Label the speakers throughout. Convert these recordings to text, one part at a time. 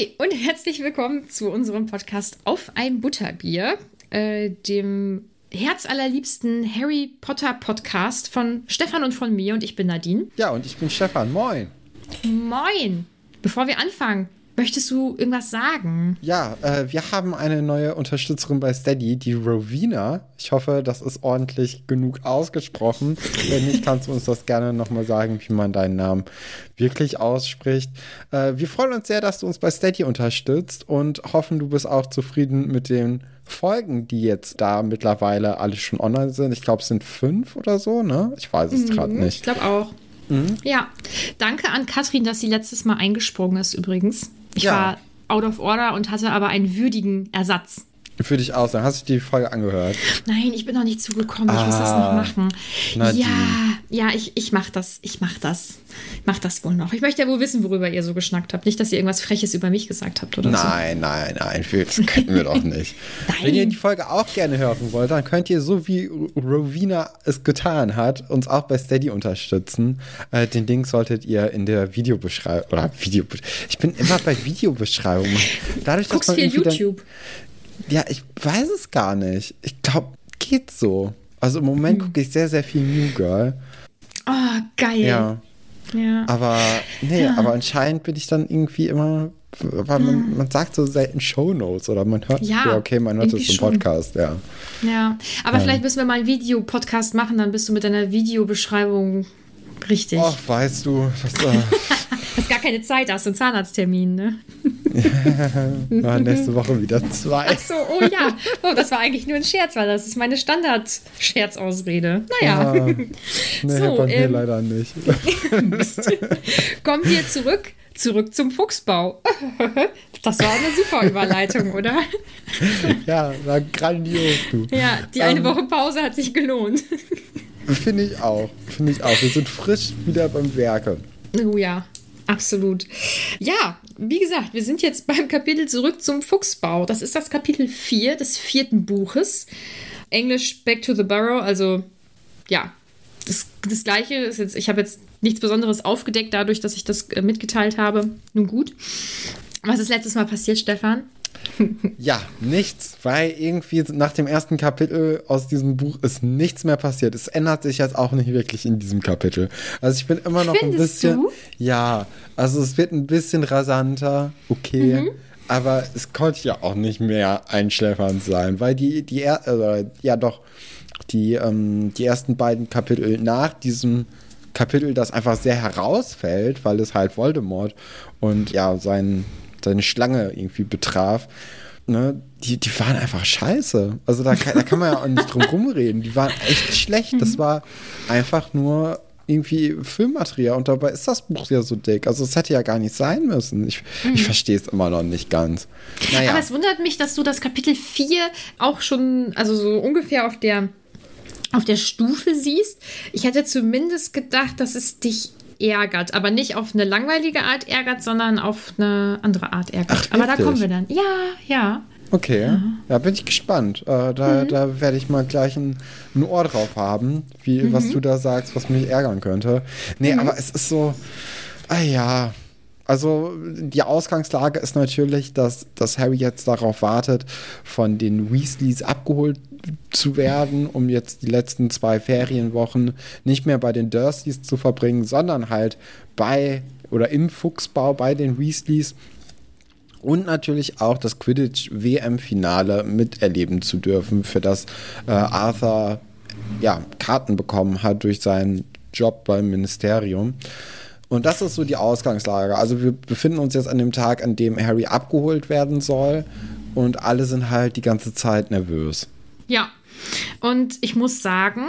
Speaker 1: Hi und herzlich willkommen zu unserem Podcast Auf ein Butterbier, äh, dem herzallerliebsten Harry Potter Podcast von Stefan und von mir und ich bin Nadine.
Speaker 2: Ja, und ich bin Stefan. Moin.
Speaker 1: Moin. Bevor wir anfangen, möchtest du irgendwas sagen?
Speaker 2: Ja, äh, wir haben eine neue Unterstützerin bei Steady, die Rowena. Ich hoffe, das ist ordentlich genug ausgesprochen. Wenn nicht, kannst du uns das gerne nochmal sagen, wie man deinen Namen wirklich ausspricht. Äh, wir freuen uns sehr, dass du uns bei Steady unterstützt und hoffen, du bist auch zufrieden mit den Folgen, die jetzt da mittlerweile alle schon online sind. Ich glaube, es sind fünf oder so, ne? Ich weiß es mhm, gerade nicht.
Speaker 1: Ich glaube auch. Mhm. Ja, danke an Katrin, dass sie letztes Mal eingesprungen ist übrigens. Ich ja. war out of order und hatte aber einen würdigen Ersatz.
Speaker 2: Für dich aus. Dann hast du die Folge angehört.
Speaker 1: Nein, ich bin noch nicht zugekommen. Ich ah, muss das noch ah, machen. Nadine. Ja, ja, ich, ich mach das. Ich mach das. Ich mach das wohl noch. Ich möchte ja wohl wissen, worüber ihr so geschnackt habt. Nicht, dass ihr irgendwas Freches über mich gesagt habt oder
Speaker 2: nein,
Speaker 1: so.
Speaker 2: Nein, nein, nein. Das könnten wir doch nicht. Nein. Wenn ihr die Folge auch gerne hören wollt, dann könnt ihr, so wie Rowena es getan hat, uns auch bei Steady unterstützen. Äh, den Link solltet ihr in der Videobeschreibung oder Video. Ich bin immer bei Videobeschreibungen.
Speaker 1: Dadurch, Guckst dass man viel YouTube. Dann,
Speaker 2: ja, ich weiß es gar nicht. Ich glaube, geht so. Also im Moment hm. gucke ich sehr, sehr viel New Girl.
Speaker 1: Oh, geil.
Speaker 2: Ja. ja. Aber, nee, ja. aber anscheinend bin ich dann irgendwie immer, weil man, hm. man sagt so selten Shownotes oder man hört, ja, ja okay, man hört es im Podcast, ja.
Speaker 1: Ja, aber ja. vielleicht müssen wir mal einen Videopodcast machen, dann bist du mit deiner Videobeschreibung richtig.
Speaker 2: Ach, weißt du, das, äh,
Speaker 1: hast gar keine Zeit, hast einen Zahnarzttermin, ne?
Speaker 2: ja, nächste Woche wieder zwei.
Speaker 1: Ach so, oh ja. Oh, das war eigentlich nur ein Scherz, weil das ist meine Standard-Scherzausrede. Naja.
Speaker 2: Ah, nee, so, bei mir ähm, leider nicht.
Speaker 1: Kommen wir zurück, zurück zum Fuchsbau. Das war eine super Überleitung, oder?
Speaker 2: Ja, war grandios, du.
Speaker 1: Ja, die eine ähm, Woche Pause hat sich gelohnt.
Speaker 2: Finde ich auch. Finde ich auch. Wir sind frisch wieder beim Werke.
Speaker 1: Oh ja. Absolut. Ja, wie gesagt, wir sind jetzt beim Kapitel zurück zum Fuchsbau. Das ist das Kapitel 4 des vierten Buches. Englisch Back to the Burrow, also ja, das, das gleiche ist jetzt, ich habe jetzt nichts Besonderes aufgedeckt dadurch, dass ich das äh, mitgeteilt habe. Nun gut. Was ist letztes Mal passiert, Stefan?
Speaker 2: Ja, nichts, weil irgendwie nach dem ersten Kapitel aus diesem Buch ist nichts mehr passiert. Es ändert sich jetzt auch nicht wirklich in diesem Kapitel. Also ich bin immer noch
Speaker 1: Findest
Speaker 2: ein bisschen.
Speaker 1: Du?
Speaker 2: Ja, also es wird ein bisschen rasanter, okay. Mhm. Aber es konnte ja auch nicht mehr einschläfernd sein, weil die, die, äh, ja doch, die, ähm, die ersten beiden Kapitel nach diesem Kapitel, das einfach sehr herausfällt, weil es halt Voldemort und ja, sein seine Schlange irgendwie betraf, ne, die, die waren einfach scheiße. Also da kann, da kann man ja auch nicht drum rumreden. Die waren echt schlecht. Das war einfach nur irgendwie Filmmaterial und dabei ist das Buch ja so dick. Also es hätte ja gar nicht sein müssen. Ich, mhm. ich verstehe es immer noch nicht ganz.
Speaker 1: Naja. Aber es wundert mich, dass du das Kapitel 4 auch schon, also so ungefähr auf der auf der Stufe siehst. Ich hätte zumindest gedacht, dass es dich ärgert, aber nicht auf eine langweilige Art ärgert, sondern auf eine andere Art ärgert. Ach, aber da kommen wir dann. Ja, ja.
Speaker 2: Okay, ja, ja bin ich gespannt. Äh, da, mhm. da werde ich mal gleich ein, ein, Ohr drauf haben, wie, mhm. was du da sagst, was mich ärgern könnte. Nee, mhm. aber es ist so, ah ja, also die Ausgangslage ist natürlich, dass, dass Harry jetzt darauf wartet, von den Weasleys abgeholt zu werden, um jetzt die letzten zwei Ferienwochen nicht mehr bei den Dursleys zu verbringen, sondern halt bei oder im Fuchsbau bei den Weasleys und natürlich auch das Quidditch-WM-Finale miterleben zu dürfen, für das äh, Arthur ja, Karten bekommen hat durch seinen Job beim Ministerium. Und das ist so die Ausgangslage. Also wir befinden uns jetzt an dem Tag, an dem Harry abgeholt werden soll und alle sind halt die ganze Zeit nervös.
Speaker 1: Ja. Und ich muss sagen,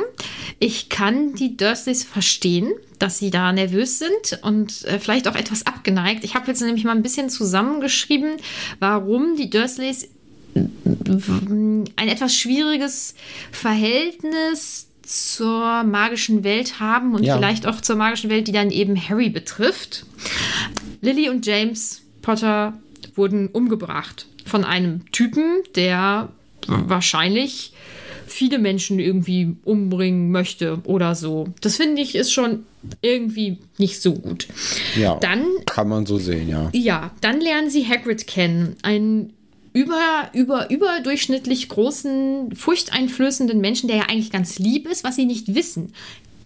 Speaker 1: ich kann die Dursleys verstehen, dass sie da nervös sind und äh, vielleicht auch etwas abgeneigt. Ich habe jetzt nämlich mal ein bisschen zusammengeschrieben, warum die Dursleys ein etwas schwieriges Verhältnis zur magischen Welt haben und ja. vielleicht auch zur magischen Welt, die dann eben Harry betrifft. Lily und James Potter wurden umgebracht von einem Typen, der wahrscheinlich viele Menschen irgendwie umbringen möchte oder so. Das finde ich ist schon irgendwie nicht so gut.
Speaker 2: Ja,
Speaker 1: Dann
Speaker 2: kann man so sehen, ja.
Speaker 1: ja, dann lernen sie Hagrid kennen. Einen über, über, überdurchschnittlich großen, furchteinflößenden Menschen, der ja eigentlich ganz lieb ist, was sie nicht wissen.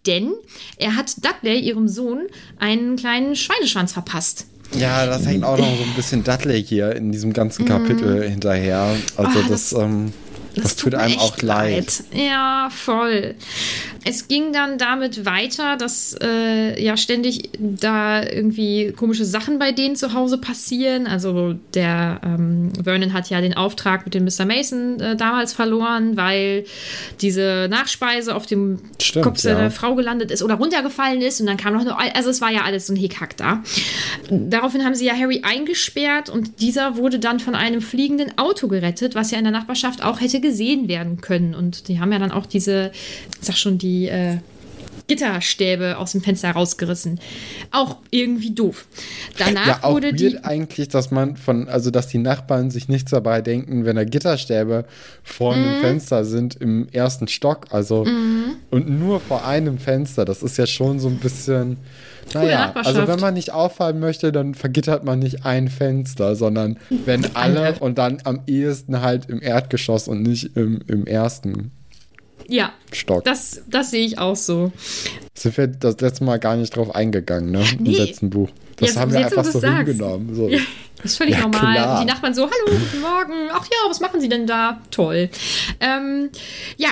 Speaker 1: Denn er hat Dudley, ihrem Sohn, einen kleinen Schweineschwanz verpasst.
Speaker 2: Ja, das hängt auch noch so ein bisschen Dudley hier in diesem ganzen Kapitel hinterher. Also
Speaker 1: Ah,
Speaker 2: das,
Speaker 1: das-
Speaker 2: ähm, das, tut
Speaker 1: mir
Speaker 2: einem auch leid.
Speaker 1: Ja, voll. Es ging dann damit weiter, dass äh, ja ständig da irgendwie komische Sachen bei denen zu Hause passieren. Also der ähm, Vernon hat ja den Auftrag mit dem Mr. Mason äh, damals verloren, weil diese Nachspeise auf dem
Speaker 2: Stimmt,
Speaker 1: Kopf seiner
Speaker 2: ja.
Speaker 1: Frau gelandet ist oder runtergefallen ist und dann kam noch eine, also es war ja alles so ein Hickhack da. Daraufhin haben sie ja Harry eingesperrt und dieser wurde dann von einem fliegenden Auto gerettet, was ja in der Nachbarschaft auch hätte gesehen werden können. Und die haben ja dann auch diese, ich sag schon, die äh, Gitterstäbe aus dem Fenster rausgerissen. Auch irgendwie doof. Danach
Speaker 2: Ja, auch
Speaker 1: wurde die.
Speaker 2: eigentlich, dass man von, also dass die Nachbarn sich nichts dabei denken, wenn da Gitterstäbe vor
Speaker 1: Mhm.
Speaker 2: einem Fenster sind im ersten Stock, also und nur vor einem Fenster, das ist ja schon so ein bisschen, naja, also wenn man nicht auffallen möchte, dann vergittert man nicht ein Fenster, sondern wenn alle und dann am ehesten halt im Erdgeschoss und nicht im, im ersten
Speaker 1: Ja,
Speaker 2: Stock.
Speaker 1: das, das sehe ich auch so.
Speaker 2: Sind wir das letzte Mal gar nicht drauf eingegangen, ne? Im
Speaker 1: Nee.
Speaker 2: letzten Buch. Das
Speaker 1: Ja,
Speaker 2: haben wir einfach so
Speaker 1: sagst.
Speaker 2: hingenommen. So.
Speaker 1: Ja, das ist völlig
Speaker 2: Ja,
Speaker 1: normal.
Speaker 2: klar.
Speaker 1: Die Nachbarn so, hallo, guten Morgen. Ach ja, was machen Sie denn da? Toll. Ähm, ja,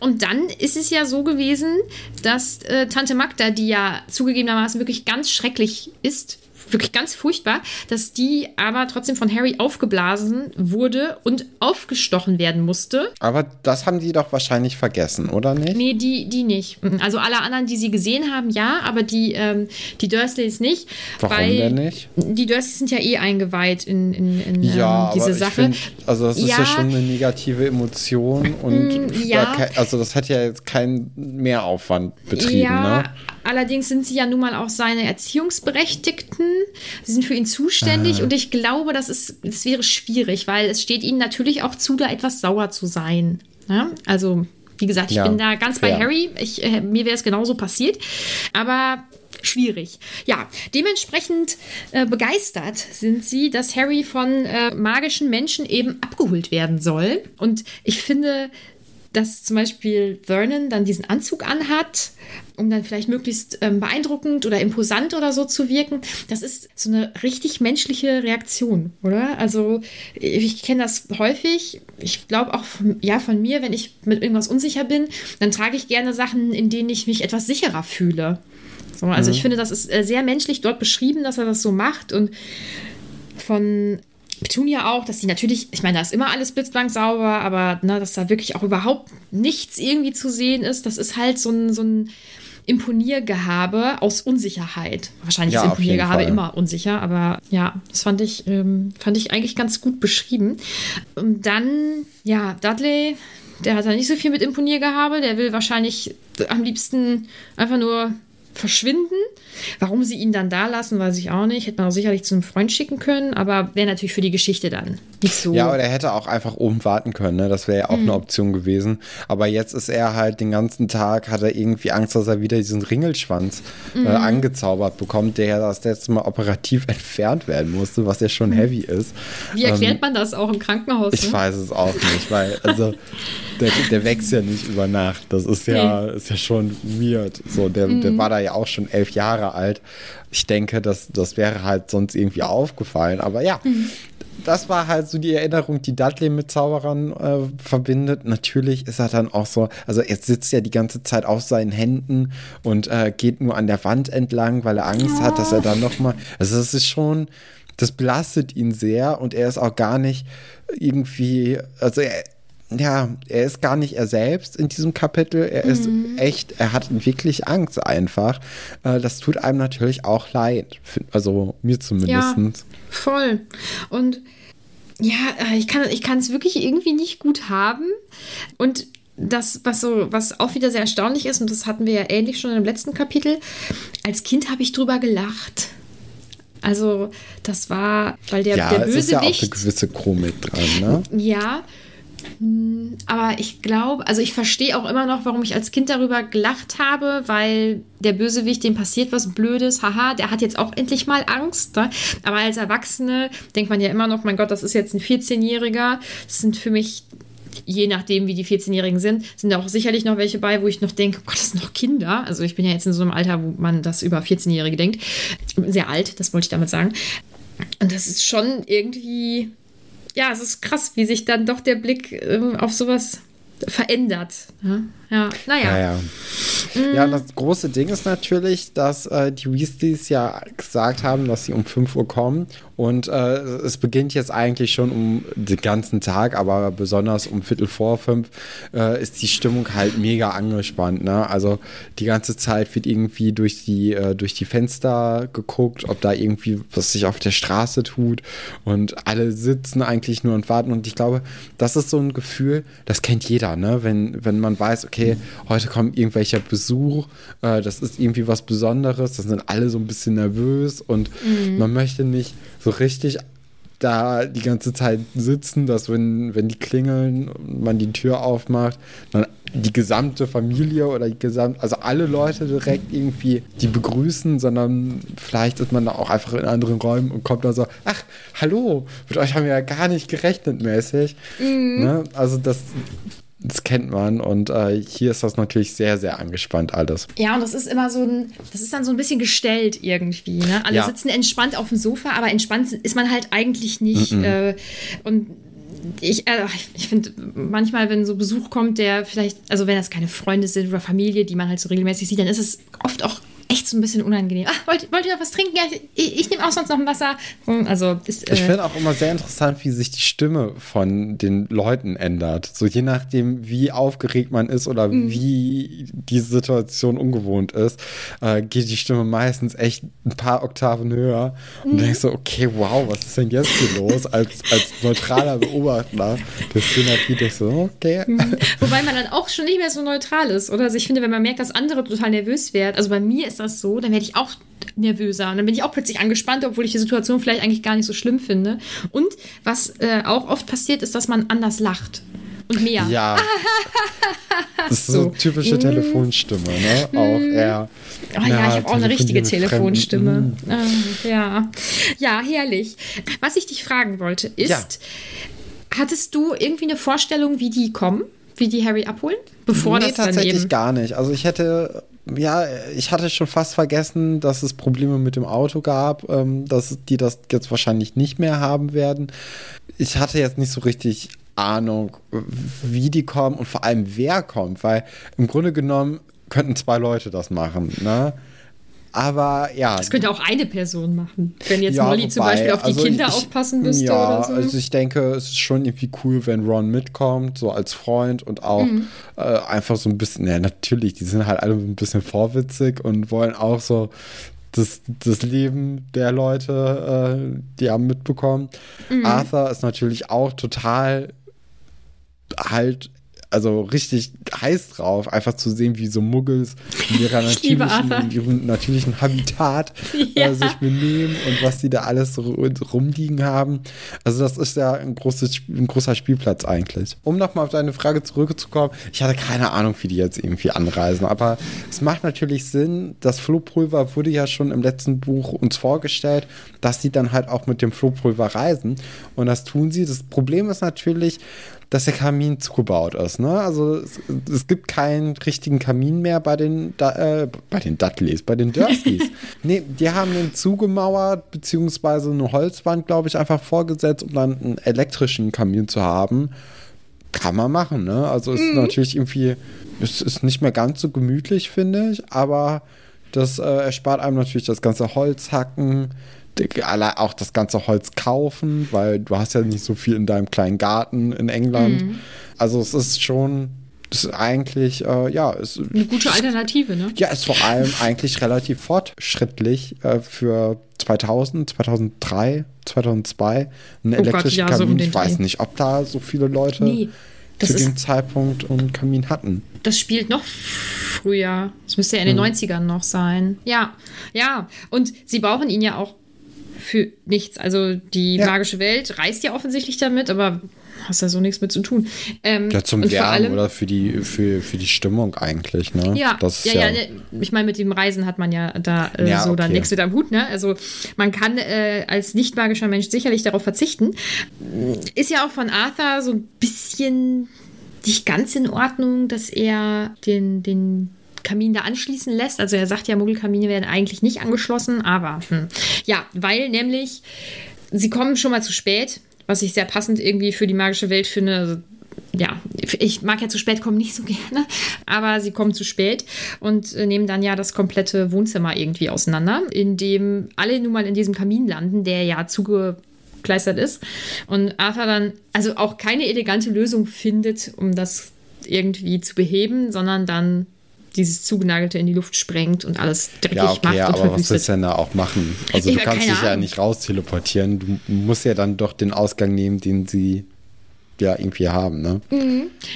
Speaker 1: und dann ist es ja so gewesen, dass äh, Tante Magda, die ja zugegebenermaßen wirklich ganz schrecklich ist, wirklich ganz furchtbar, dass die aber trotzdem von Harry aufgeblasen wurde und aufgestochen werden musste.
Speaker 2: Aber das haben die doch wahrscheinlich vergessen, oder nicht?
Speaker 1: Nee, die, die nicht. Also alle anderen, die sie gesehen haben, ja, aber die, ähm, die Dursleys nicht.
Speaker 2: Warum denn nicht?
Speaker 1: Die Dursleys sind ja eh eingeweiht in, in, in
Speaker 2: Ja,
Speaker 1: ähm, diese
Speaker 2: aber ich
Speaker 1: Sache.
Speaker 2: find, also das ist ja.
Speaker 1: Ja.
Speaker 2: schon eine negative Emotion und
Speaker 1: Mm,
Speaker 2: da
Speaker 1: ja.
Speaker 2: kei- also das hat ja jetzt keinen Mehraufwand betrieben,
Speaker 1: ja,
Speaker 2: ne?
Speaker 1: Allerdings sind sie ja nun mal auch seine Erziehungsberechtigten. Sie sind für ihn zuständig und ich glaube, das, ist, das wäre schwierig, weil es steht ihnen natürlich auch zu, da etwas sauer zu sein. Ja? Also, wie gesagt, ich
Speaker 2: Ja,
Speaker 1: bin da ganz bei
Speaker 2: fair.
Speaker 1: Harry. Ich, äh, mir wäre es genauso passiert. Aber schwierig. Ja, dementsprechend äh, begeistert sind sie, dass Harry von äh, magischen Menschen eben abgeholt werden soll. Und ich finde, dass zum Beispiel Vernon dann diesen Anzug anhat, um dann vielleicht möglichst ähm, beeindruckend oder imposant oder so zu wirken, das ist so eine richtig menschliche Reaktion, oder? Also ich, kenne das häufig. Ich glaube auch von, ja, von mir, wenn ich mit irgendwas unsicher bin, dann trage ich gerne Sachen, in denen ich mich etwas sicherer fühle. So, also ich finde, das ist äh, sehr menschlich dort beschrieben, dass er das so macht und von Petunia auch, dass sie natürlich, ich meine, da ist immer alles blitzblank sauber, aber ne, dass da wirklich auch überhaupt nichts irgendwie zu sehen ist, das ist halt so ein, so ein Imponiergehabe aus Unsicherheit. Wahrscheinlich
Speaker 2: Ja,
Speaker 1: ist Imponiergehabe immer unsicher, aber ja, das fand ich, ähm, fand ich eigentlich ganz gut beschrieben. Und dann, ja, Dudley, der hat da nicht so viel mit Imponiergehabe, der will wahrscheinlich am liebsten einfach nur verschwinden. Warum sie ihn dann da lassen, weiß ich auch nicht. Hätte man auch sicherlich zu einem Freund schicken können, aber wäre natürlich für die Geschichte dann nicht so.
Speaker 2: Ja, oder er hätte auch einfach oben warten können, ne? Das wäre ja auch
Speaker 1: Mhm.
Speaker 2: eine Option gewesen. Aber jetzt ist er halt den ganzen Tag, hat er irgendwie Angst, dass er wieder diesen Ringelschwanz
Speaker 1: Mhm.
Speaker 2: äh, angezaubert bekommt, der ja das letzte Mal operativ entfernt werden musste, was ja schon heavy ist.
Speaker 1: Wie erklärt
Speaker 2: Ähm,
Speaker 1: man das auch im Krankenhaus?
Speaker 2: Ich
Speaker 1: ne?
Speaker 2: weiß es auch nicht, weil, also, der, der wächst ja nicht über Nacht. Das ist ja, ist ja schon weird. So, der,
Speaker 1: Mhm.
Speaker 2: der war da ja auch schon elf Jahre alt. Ich denke, das, das wäre halt sonst irgendwie aufgefallen. Aber ja,
Speaker 1: Mhm.
Speaker 2: das war halt so die Erinnerung, die Dudley mit Zauberern äh, verbindet. Natürlich ist er dann auch so, also er sitzt ja die ganze Zeit auf seinen Händen und äh, geht nur an der Wand entlang, weil er Angst hat, dass er dann nochmal, also es ist schon, das belastet ihn sehr und er ist auch gar nicht irgendwie, also er, ja, er ist gar nicht er selbst in diesem Kapitel. Er ist echt, er hat wirklich Angst einfach. Äh, das tut einem natürlich auch leid. Also mir zumindest.
Speaker 1: Voll. Und ja, äh, ich kann es wirklich irgendwie nicht gut haben. Und das, was so, was auch wieder sehr erstaunlich ist, und das hatten wir ja ähnlich schon im letzten Kapitel, als Kind habe ich drüber gelacht. Also, das war, weil der,
Speaker 2: Ja,
Speaker 1: der
Speaker 2: es ist ja auch eine
Speaker 1: Bösewicht.
Speaker 2: gewisse Komik dran, ne?
Speaker 1: Ja, Aber ich glaube, also ich verstehe auch immer noch, warum ich als Kind darüber gelacht habe, weil der Bösewicht, dem passiert was Blödes, haha, der hat jetzt auch endlich mal Angst. Ne? Aber als Erwachsene denkt man ja immer noch, mein Gott, das ist jetzt ein 14-Jähriger. Das sind für mich je nachdem, wie die 14-Jährigen sind, sind auch sicherlich noch welche bei, wo ich noch denke, Gott, das sind noch Kinder. Also ich bin ja jetzt in so einem Alter, wo man das über 14-Jährige denkt. Sehr alt, das wollte ich damit sagen. Und das ist schon irgendwie, ja, es ist krass, wie sich dann doch der Blick ähm, auf sowas verändert. Ja, ja. naja.
Speaker 2: Ja, ja. Mhm. ja, das große Ding ist natürlich, dass äh, die Weasleys ja gesagt haben, dass sie um 5 Uhr kommen und äh, es beginnt jetzt eigentlich schon um den ganzen Tag, aber besonders um Viertel vor fünf äh, ist die Stimmung halt mega angespannt. Ne? Also die ganze Zeit wird irgendwie durch die, äh, durch die Fenster geguckt, ob da irgendwie was sich auf der Straße tut und alle sitzen eigentlich nur und warten. Und ich glaube, das ist so ein Gefühl, das kennt jeder, ne? wenn, wenn man weiß, okay, heute kommt irgendwelcher Besuch, äh, das ist irgendwie was Besonderes, dann sind alle so ein bisschen nervös und mhm. man möchte nicht so richtig da die ganze Zeit sitzen, dass wenn, wenn die klingeln und man die Tür aufmacht, dann die gesamte Familie oder die gesamt, also alle Leute direkt irgendwie die begrüßen, sondern vielleicht ist man da auch einfach in anderen Räumen und kommt da so, ach, hallo, mit euch haben wir ja gar nicht gerechnet mäßig. Mhm. Ne? Also das, das kennt man und äh, hier ist das natürlich sehr, sehr angespannt alles.
Speaker 1: Ja, und das ist immer so ein, das ist dann so ein bisschen gestellt irgendwie. Ne? Alle ja. sitzen entspannt auf dem Sofa, aber entspannt ist man halt eigentlich nicht. Mm -mm. Äh, und ich, äh, ich finde manchmal, wenn so Besuch kommt, der vielleicht, also wenn das keine Freunde sind oder Familie, die man halt so regelmäßig sieht, dann ist es oft auch echt so ein bisschen unangenehm. Ach, wollt, wollt ihr noch was trinken? Ja, ich, ich nehme auch sonst noch ein Wasser. Hm, also ist,
Speaker 2: äh ich finde auch immer sehr interessant, wie sich die Stimme von den Leuten ändert. So je nachdem, wie aufgeregt man ist oder mhm. wie die Situation ungewohnt ist, äh, geht die Stimme meistens echt ein paar Oktaven höher. Und mhm. denkst so, okay, wow, was ist denn jetzt hier los? Als, als neutraler Beobachter der Szenerie denkst so, okay. Mhm.
Speaker 1: Wobei man dann auch schon nicht mehr so neutral ist, oder? Also ich finde, wenn man merkt, dass andere total nervös werden, also bei mir ist ist das so, dann werde ich auch nervöser. Und dann bin ich auch plötzlich angespannt, obwohl ich die Situation vielleicht eigentlich gar nicht so schlimm finde. Und was äh, auch oft passiert, ist, dass man anders lacht. Und mehr.
Speaker 2: Ja. Das ist so, so typische Telefonstimme, ne? Auch eher.
Speaker 1: Oh ja, ja ich habe auch eine richtige Telefonstimme. Mm. Ah, ja. Ja, herrlich. Was ich dich fragen wollte, ist, ja. hattest du irgendwie eine Vorstellung, wie die kommen? Wie die Harry abholen?
Speaker 2: Bevor nee, das tatsächlich eben gar nicht. Also ich hätte ja, ich hatte schon fast vergessen, dass es Probleme mit dem Auto gab, ähm, dass die das jetzt wahrscheinlich nicht mehr haben werden. Ich hatte jetzt nicht so richtig Ahnung, wie die kommen und vor allem wer kommt, weil im Grunde genommen könnten zwei Leute das machen. Ne? Aber ja.
Speaker 1: Das könnte auch eine Person machen. Wenn jetzt ja, Molly wobei, zum Beispiel auf die also Kinder ich, aufpassen müsste ja, oder so.
Speaker 2: Also ich denke, es ist schon irgendwie cool, wenn Ron mitkommt, so als Freund und auch mhm. äh, einfach so ein bisschen, ja, natürlich, die sind halt alle ein bisschen vorwitzig und wollen auch so das, das Leben der Leute, äh, die haben mitbekommen. Mhm. Arthur ist natürlich auch total halt also richtig heiß drauf, einfach zu sehen, wie so Muggels in, ihrer natürlichen, ihrem natürlichen Habitat ja. äh, sich benehmen und was die da alles so rumliegen haben. Also das ist ja ein, großes, ein großer Spielplatz eigentlich. Um nochmal auf deine Frage zurückzukommen, ich hatte keine Ahnung, wie die jetzt irgendwie anreisen, aber es macht natürlich Sinn, das Flohpulver wurde ja schon im letzten Buch uns vorgestellt, dass sie dann halt auch mit dem Flohpulver reisen und das tun sie. Das Problem ist natürlich, dass der Kamin zugebaut ist. Ne? Also es, es, gibt keinen richtigen Kamin mehr bei den, äh, bei den Dudleys, bei den Dursleys. nee, die haben den zugemauert, beziehungsweise eine Holzwand, glaube ich, einfach vorgesetzt, um dann einen elektrischen Kamin zu haben. Kann man machen, ne? Also ist mhm. natürlich irgendwie, es ist nicht mehr ganz so gemütlich, finde ich, aber das äh, erspart einem natürlich das ganze Holzhacken auch das ganze Holz kaufen, weil du hast ja nicht so viel in deinem kleinen Garten in England. Mhm. Also es ist schon ist eigentlich, äh, ja, ist
Speaker 1: eine gute Alternative, ne?
Speaker 2: Ja, ist vor allem eigentlich relativ fortschrittlich äh, für 2000, 2003, 2002 ein oh elektrischer ja, Kamin. So ich weiß nicht, ob da so viele Leute nee, zu dem Zeitpunkt einen Kamin hatten.
Speaker 1: Das spielt noch früher. Das müsste ja in den hm. 90ern noch sein. Ja, ja. Und sie brauchen ihn ja auch für nichts. Also die
Speaker 2: Ja.
Speaker 1: magische Welt reist ja offensichtlich damit, aber hast da so nichts mit zu tun. Ähm,
Speaker 2: Ja, zum
Speaker 1: allem-
Speaker 2: oder für die, für, für die Stimmung eigentlich, ne?
Speaker 1: Ja,
Speaker 2: das ist
Speaker 1: ja, ja, ne, ich meine, mit dem Reisen hat man ja da äh,
Speaker 2: Ja,
Speaker 1: so dann
Speaker 2: okay.
Speaker 1: nichts mit am Hut, ne? Also man kann äh, als nicht magischer Mensch sicherlich darauf verzichten. Ist ja auch von Arthur so ein bisschen nicht ganz in Ordnung, dass er den, den Kamin da anschließen lässt. Also er sagt ja, Muggelkamine werden eigentlich nicht angeschlossen, aber hm. ja, weil nämlich sie kommen schon mal zu spät, was ich sehr passend irgendwie für die magische Welt finde. Also, ja, ich mag ja zu spät kommen nicht so gerne, aber sie kommen zu spät und äh, nehmen dann ja das komplette Wohnzimmer irgendwie auseinander, in dem alle nun mal in diesem Kamin landen, der ja zugekleistert ist. Und Arthur dann also auch keine elegante Lösung findet, um das irgendwie zu beheben, sondern dann dieses Zugenagelte in die Luft sprengt und alles dreckig
Speaker 2: Ja, okay,
Speaker 1: macht und
Speaker 2: aber was willst
Speaker 1: verwüstet.
Speaker 2: du denn da auch machen? Also
Speaker 1: Ich
Speaker 2: du kannst dich ja
Speaker 1: Ahnung.
Speaker 2: nicht raus teleportieren. Du musst ja dann doch den Ausgang nehmen, den sie ja irgendwie haben, ne?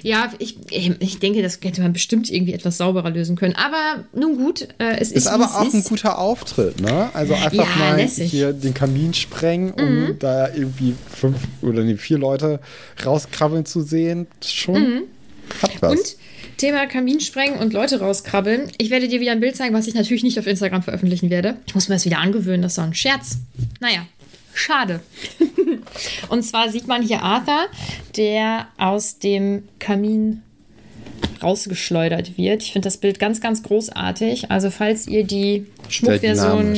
Speaker 1: Ja, ich, ich denke, das hätte man bestimmt irgendwie etwas sauberer lösen können. Aber nun gut, äh, es ist,
Speaker 2: Ist aber auch ein
Speaker 1: ist.
Speaker 2: guter Auftritt, ne? Also einfach
Speaker 1: Ja,
Speaker 2: mal
Speaker 1: lässig.
Speaker 2: hier den Kamin sprengen, um da irgendwie fünf oder nee, vier Leute rauskrabbeln zu sehen. Schon hat was.
Speaker 1: Und Thema Kaminsprengen und Leute rauskrabbeln. Ich werde dir wieder ein Bild zeigen, was ich natürlich nicht auf Instagram veröffentlichen werde. Ich muss mir das wieder angewöhnen, das ist doch ein Scherz. Naja, schade. und zwar sieht man hier Arthur, der aus dem Kamin rausgeschleudert wird. Ich finde das Bild ganz, ganz großartig. Also falls ihr die Schmuckversion...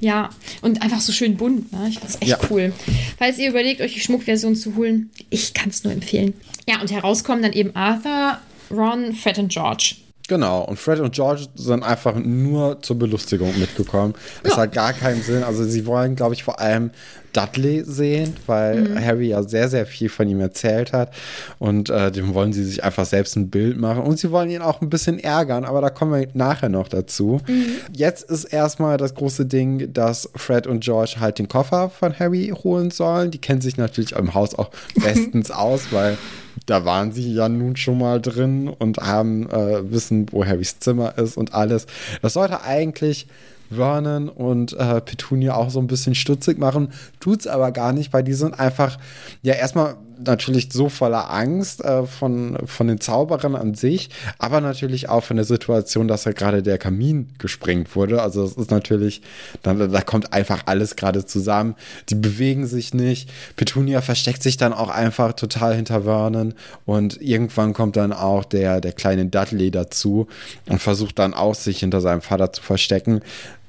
Speaker 1: Ja, und einfach so schön bunt. Ne? Ich finde es echt
Speaker 2: Ja.
Speaker 1: cool. Falls ihr überlegt, euch die Schmuckversion zu holen, ich kann es nur empfehlen. Ja, und herauskommen dann eben Arthur, Ron, Fred und George.
Speaker 2: Genau, und Fred und George sind einfach nur zur Belustigung mitgekommen. Es
Speaker 1: Ja.
Speaker 2: hat gar keinen Sinn. Also sie wollen, glaube ich, vor allem Dudley sehen, weil
Speaker 1: Mhm.
Speaker 2: Harry ja sehr, sehr viel von ihm erzählt hat. Und äh, dem wollen sie sich einfach selbst ein Bild machen. Und sie wollen ihn auch ein bisschen ärgern, aber da kommen wir nachher noch dazu.
Speaker 1: Mhm.
Speaker 2: Jetzt ist erstmal das große Ding, dass Fred und George halt den Koffer von Harry holen sollen. Die kennen sich natürlich im Haus auch bestens aus, weil da waren sie ja nun schon mal drin und haben äh, wissen, wo Harrys Zimmer ist und alles. Das sollte eigentlich Vernon und äh, Petunia auch so ein bisschen stutzig machen, tut's aber gar nicht, weil die sind einfach ja erstmal natürlich so voller Angst äh, von, von den Zauberern an sich, aber natürlich auch von der Situation, dass ja gerade der Kamin gesprengt wurde. Also es ist natürlich, dann, da kommt einfach alles gerade zusammen. Die bewegen sich nicht. Petunia versteckt sich dann auch einfach total hinter Vernon und irgendwann kommt dann auch der, der kleine Dudley dazu und versucht dann auch sich hinter seinem Vater zu verstecken.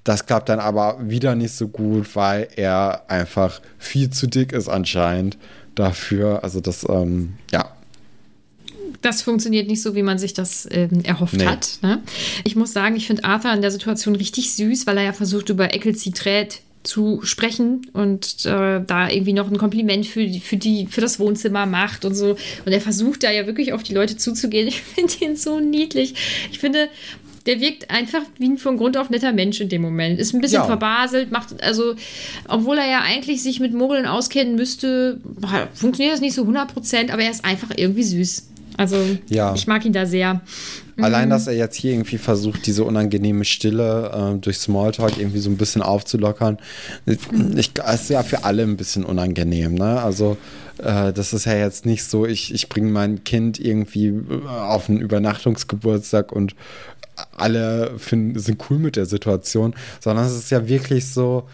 Speaker 2: Das klappt dann aber wieder nicht so gut, weil er einfach viel zu dick ist anscheinend dafür. Also das, ähm, ja,
Speaker 1: Das funktioniert nicht so, wie man sich das ähm, erhofft
Speaker 2: Nee.
Speaker 1: hat. Ne? Ich muss sagen, ich finde Arthur in der Situation richtig süß, weil er ja versucht, über Ecclesfield zu sprechen und äh, da irgendwie noch ein Kompliment für, die, für, die, für das Wohnzimmer macht und so. Und er versucht da ja wirklich auf die Leute zuzugehen. Ich finde ihn so niedlich. Ich finde, der wirkt einfach wie ein von Grund auf netter Mensch in dem Moment. Ist ein bisschen
Speaker 2: Ja.
Speaker 1: verbaselt, macht, also, obwohl er ja eigentlich sich mit Muggeln auskennen müsste, funktioniert das nicht so 100%, aber er ist einfach irgendwie süß. Also,
Speaker 2: Ja.
Speaker 1: ich mag ihn da sehr.
Speaker 2: Allein, dass er jetzt hier irgendwie versucht, diese unangenehme Stille äh, durch Smalltalk irgendwie so ein bisschen aufzulockern, ich, es ist ja für alle ein bisschen unangenehm, ne? Also, äh, das ist ja jetzt nicht so, ich, ich bringe mein Kind irgendwie äh, auf einen Übernachtungsgeburtstag und alle finden, sind cool mit der Situation, sondern es ist ja wirklich so,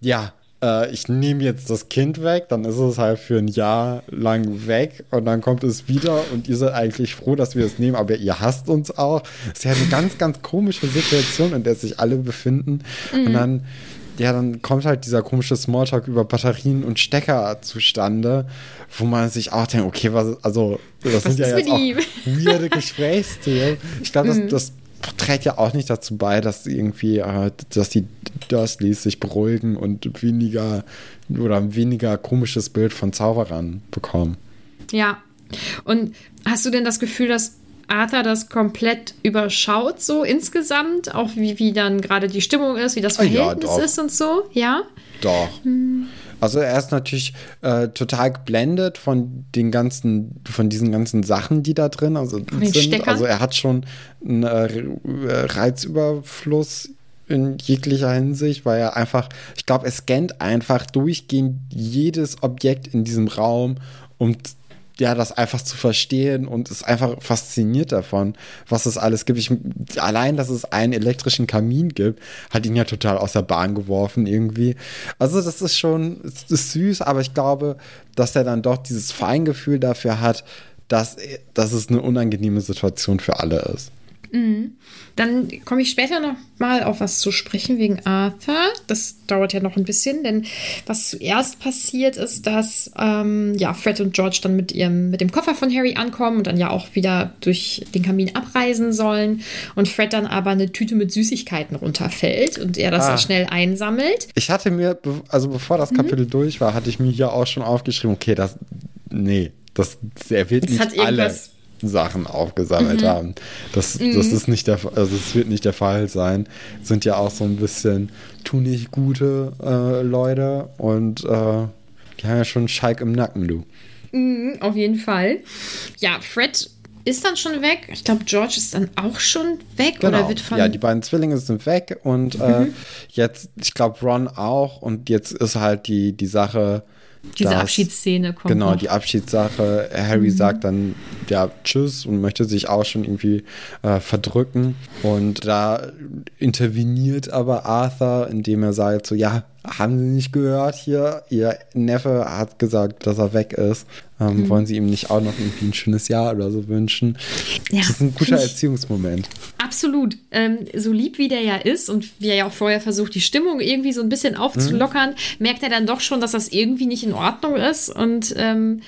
Speaker 2: ja, äh, ich nehme jetzt das Kind weg, dann ist es halt für ein Jahr lang weg und dann kommt es wieder und ihr seid eigentlich froh, dass wir es nehmen, aber ihr hasst uns auch. Das ist ja eine ganz, ganz komische Situation, in der sich alle befinden. Und dann, ja, dann kommt halt dieser komische Smalltalk über Batterien und Stecker zustande, wo man sich auch denkt, okay, was, also, das sind ja jetzt auch weirde Gesprächsthemen. Ich glaube, das, das trägt ja auch nicht dazu bei, dass irgendwie, äh, dass die Dursleys sich beruhigen und weniger oder ein weniger komisches Bild von Zauberern bekommen.
Speaker 1: Ja. Und hast du denn das Gefühl, dass Arthur das komplett überschaut, so insgesamt? Auch wie, wie dann gerade die Stimmung ist, wie das
Speaker 2: Ah ja,
Speaker 1: Verhältnis
Speaker 2: doch.
Speaker 1: ist und so? Ja?
Speaker 2: Doch. Also er ist natürlich äh, total geblendet von den ganzen, von diesen ganzen Sachen, die da drin also sind.
Speaker 1: Steckern?
Speaker 2: Also er hat schon einen äh, Reizüberfluss in jeglicher Hinsicht, weil er einfach, ich glaube, er scannt einfach durchgehend jedes Objekt in diesem Raum, um ja, das einfach zu verstehen und ist einfach fasziniert davon, was es alles gibt. Ich, allein, dass es einen elektrischen Kamin gibt, hat ihn ja total aus der Bahn geworfen irgendwie. Also das ist schon, es ist süß, aber ich glaube, dass er dann doch dieses Feingefühl dafür hat, dass, dass es eine unangenehme Situation für alle ist.
Speaker 1: Mhm. Dann komme ich später noch mal auf was zu sprechen wegen Arthur. Das dauert ja noch ein bisschen, denn was zuerst passiert ist, dass ähm, ja, Fred und George dann mit, ihrem, mit dem Koffer von Harry ankommen und dann ja auch wieder durch den Kamin abreisen sollen und Fred dann aber eine Tüte mit Süßigkeiten runterfällt und er das ah. schnell einsammelt.
Speaker 2: Ich hatte mir, also bevor das Kapitel mhm. durch war, hatte ich mir hier auch schon aufgeschrieben, okay, das, nee, das, er wird das nicht alle Sachen aufgesammelt mhm. haben. Das, mhm. das ist nicht der, also es wird nicht der Fall sein. Sind ja auch so ein bisschen tu nicht gute äh, Leute und äh, die haben ja schon einen Schalk im Nacken, du.
Speaker 1: Mhm, auf jeden Fall. Ja, Fred ist dann schon weg. Ich glaube, George ist dann auch schon weg genau. oder wird von.
Speaker 2: Ja, die beiden Zwillinge sind weg und äh, mhm. jetzt, ich glaube, Ron auch und jetzt ist halt die, die Sache
Speaker 1: diese dass, Abschiedsszene
Speaker 2: kommt. Genau, noch. die Abschiedssache. Harry mhm. sagt dann ja Tschüss und möchte sich auch schon irgendwie äh, verdrücken. Und da interveniert aber Arthur, indem er sagt: So, ja, haben Sie nicht gehört hier? Ihr Neffe hat gesagt, dass er weg ist. Ähm, mhm. Wollen Sie ihm nicht auch noch irgendwie ein schönes Jahr oder so wünschen? Ja, das ist ein guter Erziehungsmoment.
Speaker 1: Absolut. Ähm, so lieb wie der ja ist und wie er ja auch vorher versucht, die Stimmung irgendwie so ein bisschen aufzulockern, mhm. merkt er dann doch schon, dass das irgendwie nicht in Ordnung ist und ähm,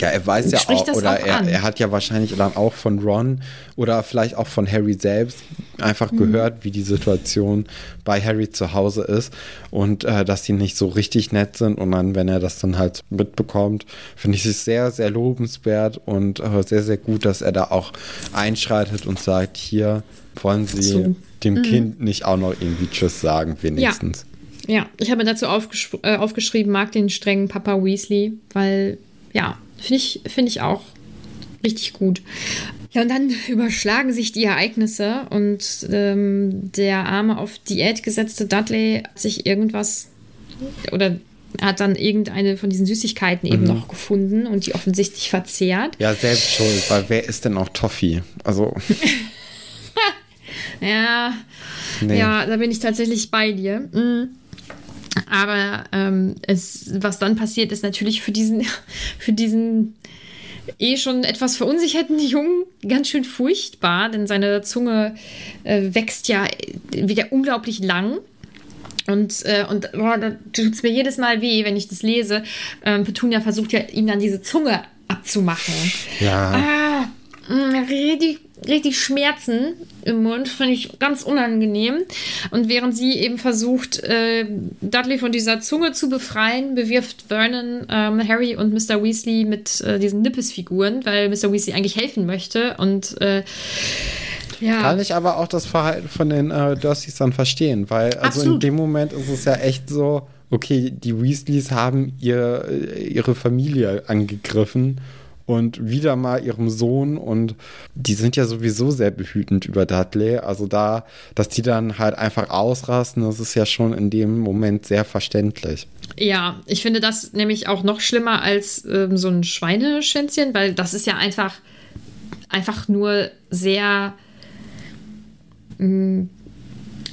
Speaker 2: ja, er weiß ja auch, oder auch er, er, hat ja wahrscheinlich dann auch von Ron oder vielleicht auch von Harry selbst einfach mhm. gehört, wie die Situation bei Harry zu Hause ist und äh, dass die nicht so richtig nett sind. Und dann, wenn er das dann halt mitbekommt, finde ich es sehr, sehr lobenswert und äh, sehr, sehr gut, dass er da auch einschreitet und sagt, hier wollen Sie so. dem mhm. Kind nicht auch noch irgendwie Tschüss sagen, wenigstens.
Speaker 1: Ja. Ja, ich habe dazu aufgesch äh, aufgeschrieben, mag den strengen Papa Weasley, weil ja, Finde ich, find ich auch richtig gut. Ja, und dann überschlagen sich die Ereignisse und ähm, der arme auf Diät gesetzte Dudley hat sich irgendwas oder hat dann irgendeine von diesen Süßigkeiten mhm. eben noch gefunden und die offensichtlich verzehrt.
Speaker 2: Ja, selbst schuld, weil wer ist denn auch Toffee? Also.
Speaker 1: ja, nee. ja, da bin ich tatsächlich bei dir. Mhm. Aber ähm, es, was dann passiert, ist natürlich für diesen, für diesen eh schon etwas verunsicherten Jungen ganz schön furchtbar, denn seine Zunge äh, wächst ja wieder unglaublich lang. Und, äh, und boah, da tut es mir jedes Mal weh, wenn ich das lese. Ähm, Petunia versucht ja, ihm dann diese Zunge abzumachen.
Speaker 2: Ja.
Speaker 1: Ah, Mm, richtig, richtig Schmerzen im Mund, finde ich ganz unangenehm. Und während sie eben versucht, äh, Dudley von dieser Zunge zu befreien, bewirft Vernon ähm, Harry und Mr. Weasley mit äh, diesen Nippesfiguren, weil Mr. Weasley eigentlich helfen möchte. Und äh, ja.
Speaker 2: Kann ich aber auch das Verhalten von den äh, Dursleys dann verstehen, weil also Absolut. in dem Moment ist es ja echt so, okay, die Weasleys haben ihr, äh, ihre Familie angegriffen und wieder mal ihrem Sohn und die sind ja sowieso sehr behütend über Dudley. Also da, dass die dann halt einfach ausrasten, das ist ja schon in dem Moment sehr verständlich.
Speaker 1: Ja, ich finde das nämlich auch noch schlimmer als ähm, so ein Schweineschwänzchen, weil das ist ja einfach, einfach nur sehr mm,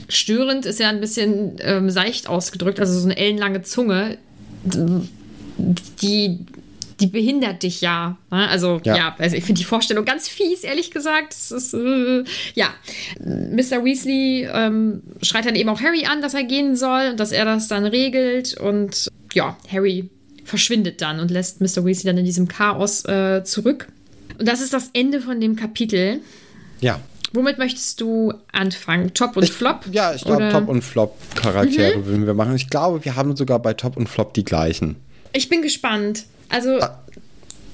Speaker 1: störend, ist ja ein bisschen ähm, seicht ausgedrückt, also so eine ellenlange Zunge, die die behindert dich ja. Ne? Also, ja, ja also ich finde die Vorstellung ganz fies, ehrlich gesagt. Das ist, äh, ja. Mr. Weasley ähm, schreit dann eben auch Harry an, dass er gehen soll und dass er das dann regelt. Und ja, Harry verschwindet dann und lässt Mr. Weasley dann in diesem Chaos äh, zurück. Und das ist das Ende von dem Kapitel.
Speaker 2: Ja.
Speaker 1: Womit möchtest du anfangen? Top und
Speaker 2: ich,
Speaker 1: Flop?
Speaker 2: Ja, ich glaube, Top und Flop Charaktere mhm. würden wir machen. Ich glaube, wir haben sogar bei Top und Flop die gleichen.
Speaker 1: Ich bin gespannt. Also. Ah,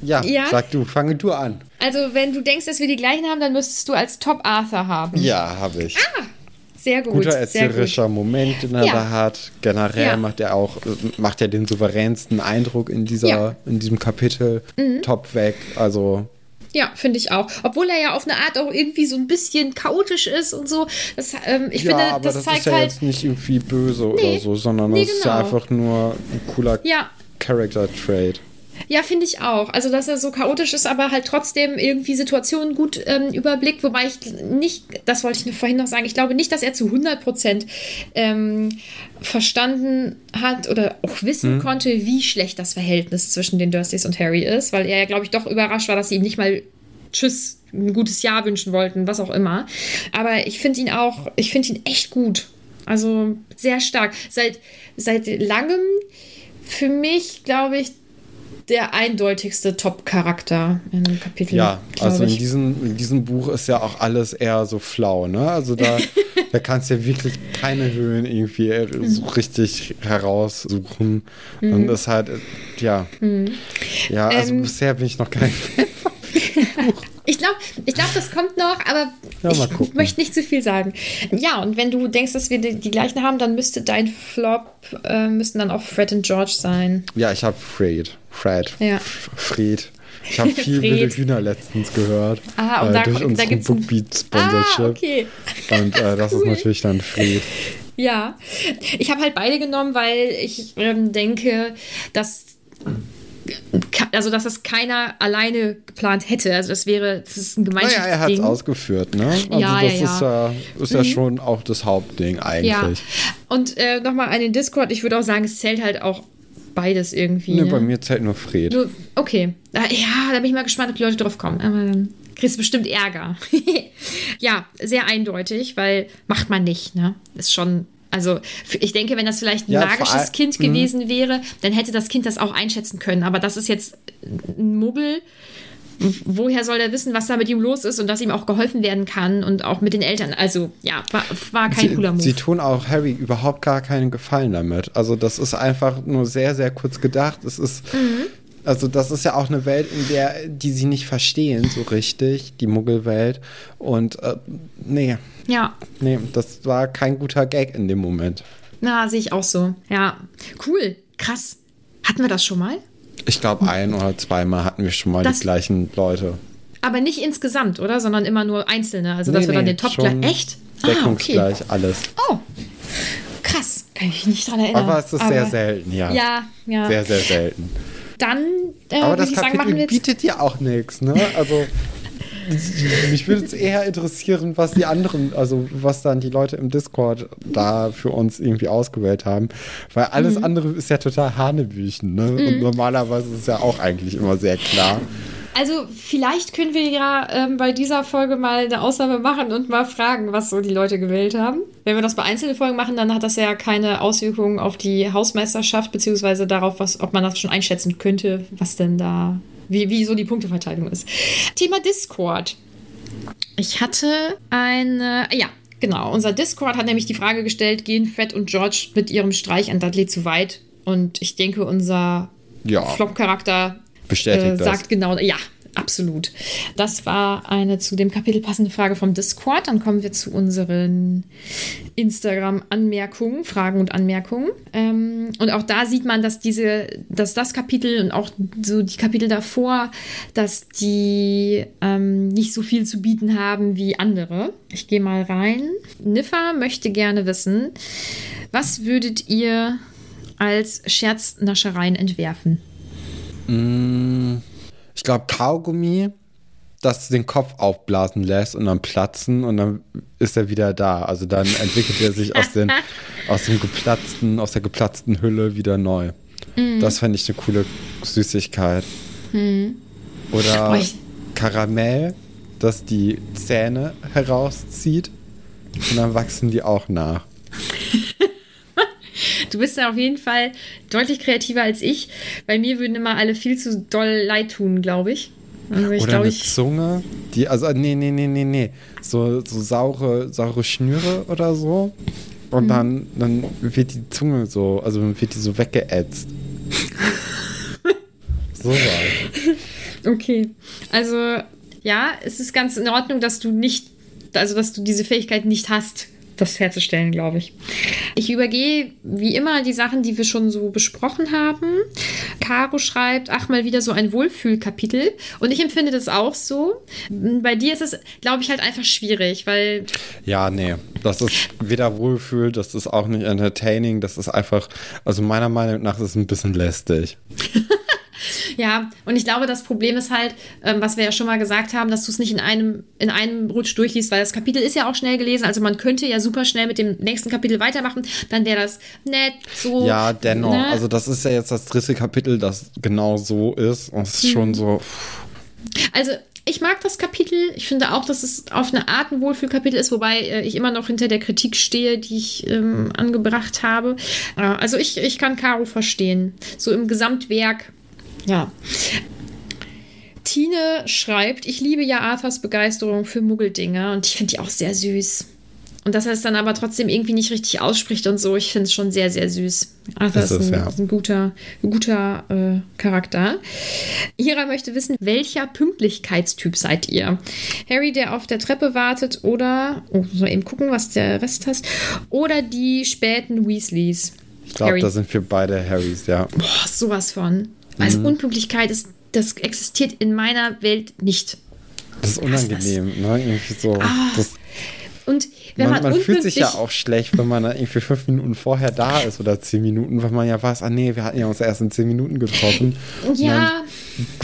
Speaker 2: ja, ja, sag du, fange du an.
Speaker 1: Also, wenn du denkst, dass wir die gleichen haben, dann müsstest du als Top Arthur haben.
Speaker 2: Ja, habe ich.
Speaker 1: Ah, sehr gut.
Speaker 2: Guter erzählerischer Moment, den er ja. da hat. Generell ja. macht er auch macht er den souveränsten Eindruck in dieser ja. in diesem Kapitel. Mhm. Top weg. Also
Speaker 1: Ja, finde ich auch. Obwohl er ja auf eine Art auch irgendwie so ein bisschen chaotisch ist und so. Das, ähm, ich
Speaker 2: ja,
Speaker 1: finde,
Speaker 2: aber
Speaker 1: das,
Speaker 2: das,
Speaker 1: zeigt
Speaker 2: ist ja
Speaker 1: halt.
Speaker 2: jetzt nicht irgendwie böse
Speaker 1: Nee.
Speaker 2: oder so, sondern
Speaker 1: Nee,
Speaker 2: das ist ja
Speaker 1: genau.
Speaker 2: einfach nur ein cooler
Speaker 1: Ja,
Speaker 2: Character-Trait.
Speaker 1: Ja, finde ich auch. Also, dass er so chaotisch ist, aber halt trotzdem irgendwie Situationen gut ähm, überblickt. Wobei ich nicht, das wollte ich nur vorhin noch sagen, ich glaube nicht, dass er zu 100 Prozent ähm, verstanden hat oder auch wissen konnte, wie schlecht das Verhältnis zwischen den Dursleys und Harry ist, weil er ja, glaube ich, doch überrascht war, dass sie ihm nicht mal Tschüss, ein gutes Jahr wünschen wollten, was auch immer. Aber ich finde ihn auch, ich finde ihn echt gut. Also sehr stark. Seit, seit langem für mich, glaube ich, der eindeutigste Top-Charakter in dem Kapitel.
Speaker 2: Ja, also in diesem, in diesem Buch ist ja auch alles eher so flau, ne? Also da, da kannst du ja wirklich keine Höhen irgendwie
Speaker 1: Mhm.
Speaker 2: so richtig heraussuchen. Und das ist halt, äh, ja. Ja, also
Speaker 1: Ähm,
Speaker 2: bisher bin ich noch kein Fan.
Speaker 1: Ich glaube, ich glaub, das kommt noch, aber
Speaker 2: Ja,
Speaker 1: ich möchte nicht zu viel sagen. Ja, und wenn du denkst, dass wir die, die gleichen haben, dann müsste dein Flop, äh, müssten dann auch Fred und George sein.
Speaker 2: Ja, ich habe Fred. Fred.
Speaker 1: Ja.
Speaker 2: Fred. Ich habe viel wilde Hühner letztens gehört.
Speaker 1: Ah, und
Speaker 2: äh,
Speaker 1: da-
Speaker 2: durch
Speaker 1: da
Speaker 2: unseren
Speaker 1: gibt's ein-
Speaker 2: Bookbeat-Sponsorship.
Speaker 1: Ah, okay.
Speaker 2: Und äh, das ist
Speaker 1: Cool.
Speaker 2: natürlich dann Fred.
Speaker 1: Ja, ich habe halt beide genommen, weil ich ähm, denke, dass also dass das keiner alleine geplant hätte. Also das wäre, das ist ein
Speaker 2: Naja, er hat es
Speaker 1: Gemeinschaftsding.
Speaker 2: ausgeführt, ne? Also
Speaker 1: Ja,
Speaker 2: das
Speaker 1: ja,
Speaker 2: ist ja, ist ja schon auch das Hauptding
Speaker 1: ja.
Speaker 2: eigentlich.
Speaker 1: Und äh, nochmal an den Discord, ich würde auch sagen, es zählt halt auch beides irgendwie.
Speaker 2: Ne,
Speaker 1: ne?
Speaker 2: bei mir zählt nur Fred.
Speaker 1: Nur, okay. Ja, da bin ich mal gespannt, ob die Leute drauf kommen. Aber dann kriegst du bestimmt Ärger. ja, sehr eindeutig, weil macht man nicht, ne? Ist schon. Also, ich denke, wenn das vielleicht ein
Speaker 2: Ja,
Speaker 1: magisches Kind
Speaker 2: Mhm.
Speaker 1: gewesen wäre, dann hätte das Kind das auch einschätzen können. Aber das ist jetzt ein Muggel. Woher soll er wissen, was da mit ihm los ist und dass ihm auch geholfen werden kann und auch mit den Eltern? Also, ja, war, war kein
Speaker 2: Sie,
Speaker 1: cooler Move.
Speaker 2: sie tun auch Harry überhaupt gar keinen Gefallen damit. Also das ist einfach nur sehr, sehr kurz gedacht. Es ist,
Speaker 1: Mhm.
Speaker 2: also das ist ja auch eine Welt, in der die sie nicht verstehen so richtig, die Muggelwelt. Und äh, nee,
Speaker 1: ja,
Speaker 2: nee, das war kein guter Gag in dem Moment.
Speaker 1: na, sehe ich auch so. Ja, cool, krass. Hatten wir das schon mal?
Speaker 2: Ich glaube, ein oder zweimal hatten wir schon mal
Speaker 1: Das-
Speaker 2: die gleichen Leute.
Speaker 1: Aber nicht insgesamt, oder? Sondern immer nur einzelne. Also, dass
Speaker 2: Nee,
Speaker 1: wir dann
Speaker 2: nee,
Speaker 1: den Top gleich. Echt?
Speaker 2: Deckungsgleich alles.
Speaker 1: Oh, krass. Kann ich mich nicht dran erinnern.
Speaker 2: Aber es ist sehr selten, ja.
Speaker 1: Ja, ja.
Speaker 2: Sehr, sehr selten.
Speaker 1: Dann äh,
Speaker 2: Aber
Speaker 1: würde
Speaker 2: das
Speaker 1: ich sagen,
Speaker 2: Kapitel
Speaker 1: machen wir jetzt.
Speaker 2: bietet dir auch nichts, ne? Also mich würde es eher interessieren, was die anderen, also was dann die Leute im Discord da für uns irgendwie ausgewählt haben, weil alles
Speaker 1: Mhm.
Speaker 2: andere ist ja total Hanebüchen, ne? Und normalerweise ist es ja auch eigentlich immer sehr klar.
Speaker 1: Also, vielleicht können wir ja ähm, bei dieser Folge mal eine Ausnahme machen und mal fragen, was so die Leute gewählt haben. Wenn wir das bei einzelnen Folgen machen, dann hat das ja keine Auswirkungen auf die Hausmeisterschaft, beziehungsweise darauf, was, ob man das schon einschätzen könnte, was denn da, wie, wie so die Punkteverteilung ist. Thema Discord. Ich hatte eine, ja, genau. Unser Discord hat nämlich die Frage gestellt, gehen Fred und George mit ihrem Streich an Dudley zu weit? Und ich denke, unser
Speaker 2: Ja.
Speaker 1: Flop-Charakter
Speaker 2: Bestätigt
Speaker 1: äh,
Speaker 2: das.
Speaker 1: sagt genau, ja, absolut. Das war eine zu dem Kapitel passende Frage vom Discord. Dann kommen wir zu unseren Instagram-Anmerkungen, Fragen und Anmerkungen. Ähm, und auch da sieht man, dass diese, dass das Kapitel und auch so die Kapitel davor, dass die ähm, nicht so viel zu bieten haben wie andere. Ich gehe mal rein. Niffa möchte gerne wissen, was würdet ihr als Scherznaschereien entwerfen?
Speaker 2: Ich glaube, Kaugummi, das den Kopf aufblasen lässt und dann platzen und dann ist er wieder da. Also dann entwickelt er sich aus, den, aus dem geplatzten, aus der geplatzten Hülle wieder neu.
Speaker 1: Mhm.
Speaker 2: Das fände ich eine coole Süßigkeit. Oder
Speaker 1: Oh,
Speaker 2: Karamell, das die Zähne herauszieht und dann wachsen die auch nach.
Speaker 1: Du bist da auf jeden Fall deutlich kreativer als ich. Bei mir würden immer alle viel zu doll leid tun, glaube ich. Also ich
Speaker 2: Oder
Speaker 1: glaube,
Speaker 2: eine
Speaker 1: ich.
Speaker 2: Zunge, die, also nee, nee, nee, nee, nee. So, so saure, saure Schnüre oder so.
Speaker 1: Mhm.
Speaker 2: Und dann, dann wird die Zunge so, also wird die so weggeätzt. so was.
Speaker 1: Okay. Also, ja, es ist ganz in Ordnung, dass du nicht, also dass du diese Fähigkeit nicht hast. Das herzustellen, glaube ich. Ich übergehe wie immer die Sachen, die wir schon so besprochen haben. Caro schreibt, ach, mal wieder so ein Wohlfühlkapitel. Und ich empfinde das auch so. Bei dir ist es, glaube ich, halt einfach schwierig, weil.
Speaker 2: Ja, nee. Das ist weder Wohlfühl, das ist auch nicht entertaining. Das ist einfach, also meiner Meinung nach ist es ein bisschen lästig.
Speaker 1: Ja, und ich glaube, das Problem ist halt, ähm, was wir ja schon mal gesagt haben, dass du es nicht in einem, in einem Rutsch durchliest, weil das Kapitel ist ja auch schnell gelesen. Also man könnte ja super schnell mit dem nächsten Kapitel weitermachen. Dann wäre das nett, so.
Speaker 2: Ja, dennoch. Ne? Also das ist ja jetzt das dritte Kapitel, das genau so ist. Und es ist hm. schon so.
Speaker 1: Also ich mag das Kapitel. Ich finde auch, dass es auf eine Art ein Wohlfühlkapitel ist, wobei äh, ich immer noch hinter der Kritik stehe, die ich ähm, angebracht habe. Äh, also ich, ich kann Caro verstehen. So im Gesamtwerk ja. Tine schreibt, ich liebe ja Arthurs Begeisterung für Muggeldinger und ich finde die auch sehr süß. Und dass er es dann aber trotzdem irgendwie nicht richtig ausspricht und so, ich finde es schon sehr, sehr süß. Arthur ist, ist, ein, ja. ist ein, guter, guter äh, Charakter. Ira möchte wissen, welcher Pünktlichkeitstyp seid ihr? Harry, der auf der Treppe wartet oder, oh, soll eben gucken, was der Rest heißt, oder die späten Weasleys?
Speaker 2: Ich glaube, da sind wir beide Harrys, ja.
Speaker 1: Boah, sowas von. Also mhm. Unpünktlichkeit ist, das existiert in meiner Welt nicht.
Speaker 2: Das ist unangenehm, ne? Irgendwie so. Ah, das,
Speaker 1: und
Speaker 2: wenn man, man, man fühlt sich ja auch schlecht, wenn man irgendwie fünf Minuten vorher da ist oder zehn Minuten, weil man ja weiß, ah nee, wir hatten ja uns erst in zehn Minuten getroffen.
Speaker 1: Ja.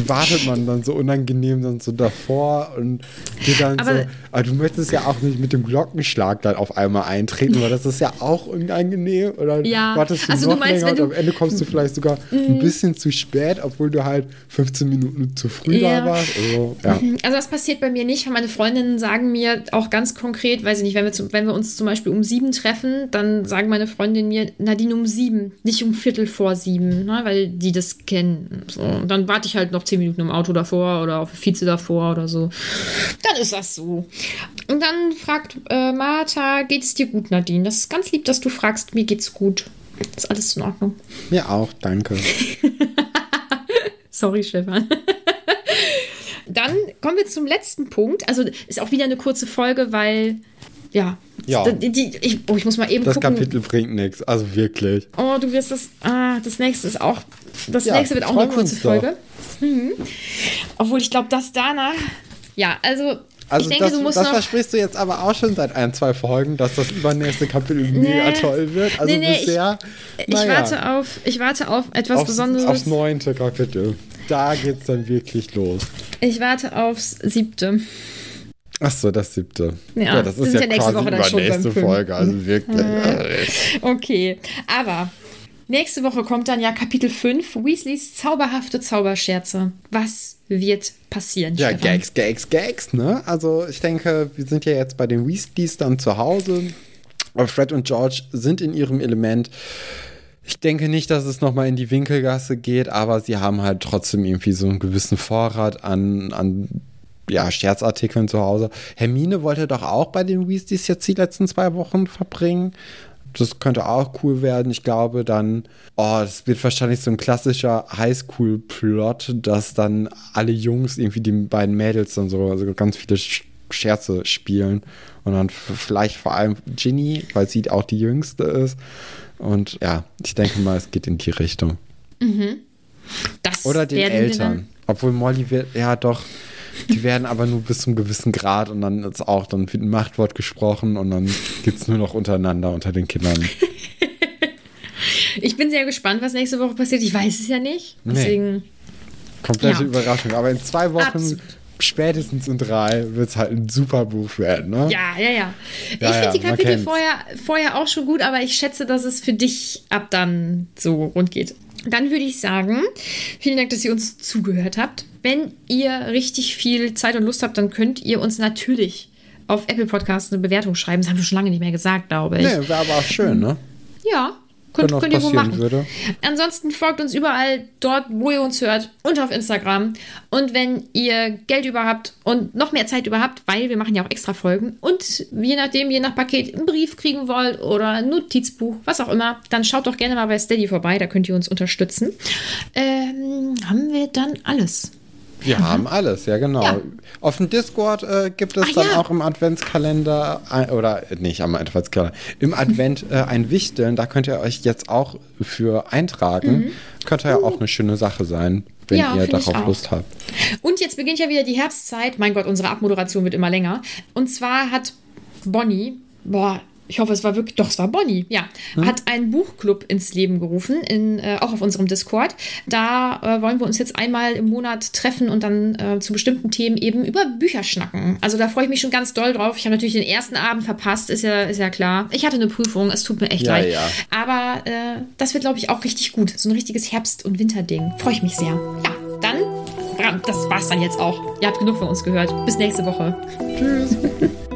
Speaker 2: Wartet man dann so unangenehm dann so davor und geht dann aber, so. Aber du möchtest ja auch nicht mit dem Glockenschlag dann auf einmal eintreten, weil das ist ja auch unangenehm. Oder
Speaker 1: ja.
Speaker 2: wartest du also noch du meinst, länger und am Ende kommst du vielleicht sogar ein mhm. bisschen zu spät, obwohl du halt 15 Minuten zu früh ja. da warst. Also, ja.
Speaker 1: Mhm. also das passiert bei mir nicht, weil meine Freundinnen sagen mir auch ganz konkret, weiß ich nicht, wenn wir, zu, wenn wir uns zum Beispiel um sieben treffen, dann sagen meine Freundinnen mir, Nadine um sieben, nicht um Viertel vor sieben, ne, weil die das kennen. So. Und dann warte ich halt noch zehn Minuten im Auto davor oder auf Vize davor oder so. Dann ist das so. Und dann fragt äh, Martha, geht es dir gut, Nadine? Das ist ganz lieb, dass du fragst, mir geht's gut. Ist alles in Ordnung?
Speaker 2: Mir auch, danke.
Speaker 1: Sorry, Stefan. Dann kommen wir zum letzten Punkt. Also ist auch wieder eine kurze Folge, weil ja.
Speaker 2: Ja.
Speaker 1: Die, die, ich, oh, ich muss mal eben
Speaker 2: das
Speaker 1: gucken.
Speaker 2: Kapitel bringt nichts, also wirklich.
Speaker 1: Oh, du wirst das. Ah, das nächste ist auch. Das ja, nächste wird auch eine kurze Folge. Mhm. Obwohl ich glaube, das danach. Ja, also.
Speaker 2: Also
Speaker 1: ich denke,
Speaker 2: das,
Speaker 1: du musst
Speaker 2: das
Speaker 1: noch,
Speaker 2: versprichst du jetzt aber auch schon seit ein, zwei Folgen, dass das übernächste Kapitel nee, mega toll wird. Also nee, nee, bisher.
Speaker 1: Ich, ich warte auf, ich warte auf etwas aufs, Besonderes.
Speaker 2: Aufs neunte Kapitel. Da geht's dann wirklich los.
Speaker 1: Ich warte aufs siebte.
Speaker 2: Ach so, das siebte.
Speaker 1: Ja, ja das ist ja, ja nächste Woche dann schon
Speaker 2: nächste Folge, also wirklich.
Speaker 1: okay, aber nächste Woche kommt dann ja Kapitel 5, Weasleys zauberhafte Zauberscherze. Was wird passieren?
Speaker 2: Ja, Stefan? Gags, Gags, Gags, ne? Also ich denke, wir sind ja jetzt bei den Weasleys dann zu Hause. Fred und George sind in ihrem Element. Ich denke nicht, dass es nochmal in die Winkelgasse geht, aber sie haben halt trotzdem irgendwie so einen gewissen Vorrat an, an ja, Scherzartikeln zu Hause. Hermine wollte doch auch bei den Weasleys jetzt die letzten zwei Wochen verbringen. Das könnte auch cool werden. Ich glaube dann, oh, das wird wahrscheinlich so ein klassischer Highschool-Plot, dass dann alle Jungs irgendwie die beiden Mädels dann so also ganz viele Scherze spielen. Und dann vielleicht vor allem Ginny, weil sie auch die Jüngste ist. Und ja, ich denke mal, es geht in die Richtung.
Speaker 1: Mhm.
Speaker 2: Oder den Eltern. Obwohl Molly wird, ja doch, die werden aber nur bis zum gewissen Grad und dann ist auch, dann wird ein Machtwort gesprochen und dann gibt es nur noch untereinander unter den Kindern.
Speaker 1: ich bin sehr gespannt, was nächste Woche passiert. Ich weiß es ja nicht. Deswegen. Nee.
Speaker 2: Komplette ja. Überraschung. Aber in zwei Wochen. Absolut spätestens in drei wird es halt ein super Buch werden, ne?
Speaker 1: Ja, ja, ja. Ich ja, finde die Kapitel vorher, vorher auch schon gut, aber ich schätze, dass es für dich ab dann so rund geht. Dann würde ich sagen, vielen Dank, dass ihr uns zugehört habt. Wenn ihr richtig viel Zeit und Lust habt, dann könnt ihr uns natürlich auf Apple Podcasts eine Bewertung schreiben. Das haben wir schon lange nicht mehr gesagt, glaube ich.
Speaker 2: Nee, wäre aber auch schön, ne?
Speaker 1: Ja, Könnt, könnt ihr wohl machen. Würde. Ansonsten folgt uns überall dort, wo ihr uns hört und auf Instagram. Und wenn ihr Geld über habt und noch mehr Zeit über habt, weil wir machen ja auch extra Folgen und je nachdem, je nach Paket einen Brief kriegen wollt oder ein Notizbuch, was auch immer, dann schaut doch gerne mal bei Steady vorbei, da könnt ihr uns unterstützen. Ähm, haben wir dann alles.
Speaker 2: Wir haben alles, ja genau. Ja. Auf dem Discord äh, gibt es Ach, dann ja. auch im Adventskalender, äh, oder nicht am Adventskalender, im Advent äh, ein Wichteln. Da könnt ihr euch jetzt auch für eintragen. Mhm. Könnte ja uh. auch eine schöne Sache sein wenn ja, ihr darauf Lust habt.
Speaker 1: Und jetzt beginnt ja wieder die Herbstzeit. Mein Gott, unsere Abmoderation wird immer länger. Und zwar hat Bonnie, boah, ich hoffe, es war wirklich, doch, es war Bonnie, ja, hm? hat einen Buchclub ins Leben gerufen, in, äh, auch auf unserem Discord. Da äh, wollen wir uns jetzt einmal im Monat treffen und dann äh, zu bestimmten Themen eben über Bücher schnacken. Also da freue ich mich schon ganz doll drauf. Ich habe natürlich den ersten Abend verpasst, ist ja, ist ja klar. Ich hatte eine Prüfung, es tut mir echt ja, leid. Ja. Aber äh, das wird, glaube ich, auch richtig gut. So ein richtiges Herbst- und Winterding. Freue ich mich sehr. Ja, dann, das war's dann jetzt auch. Ihr habt genug von uns gehört. Bis nächste Woche. Tschüss.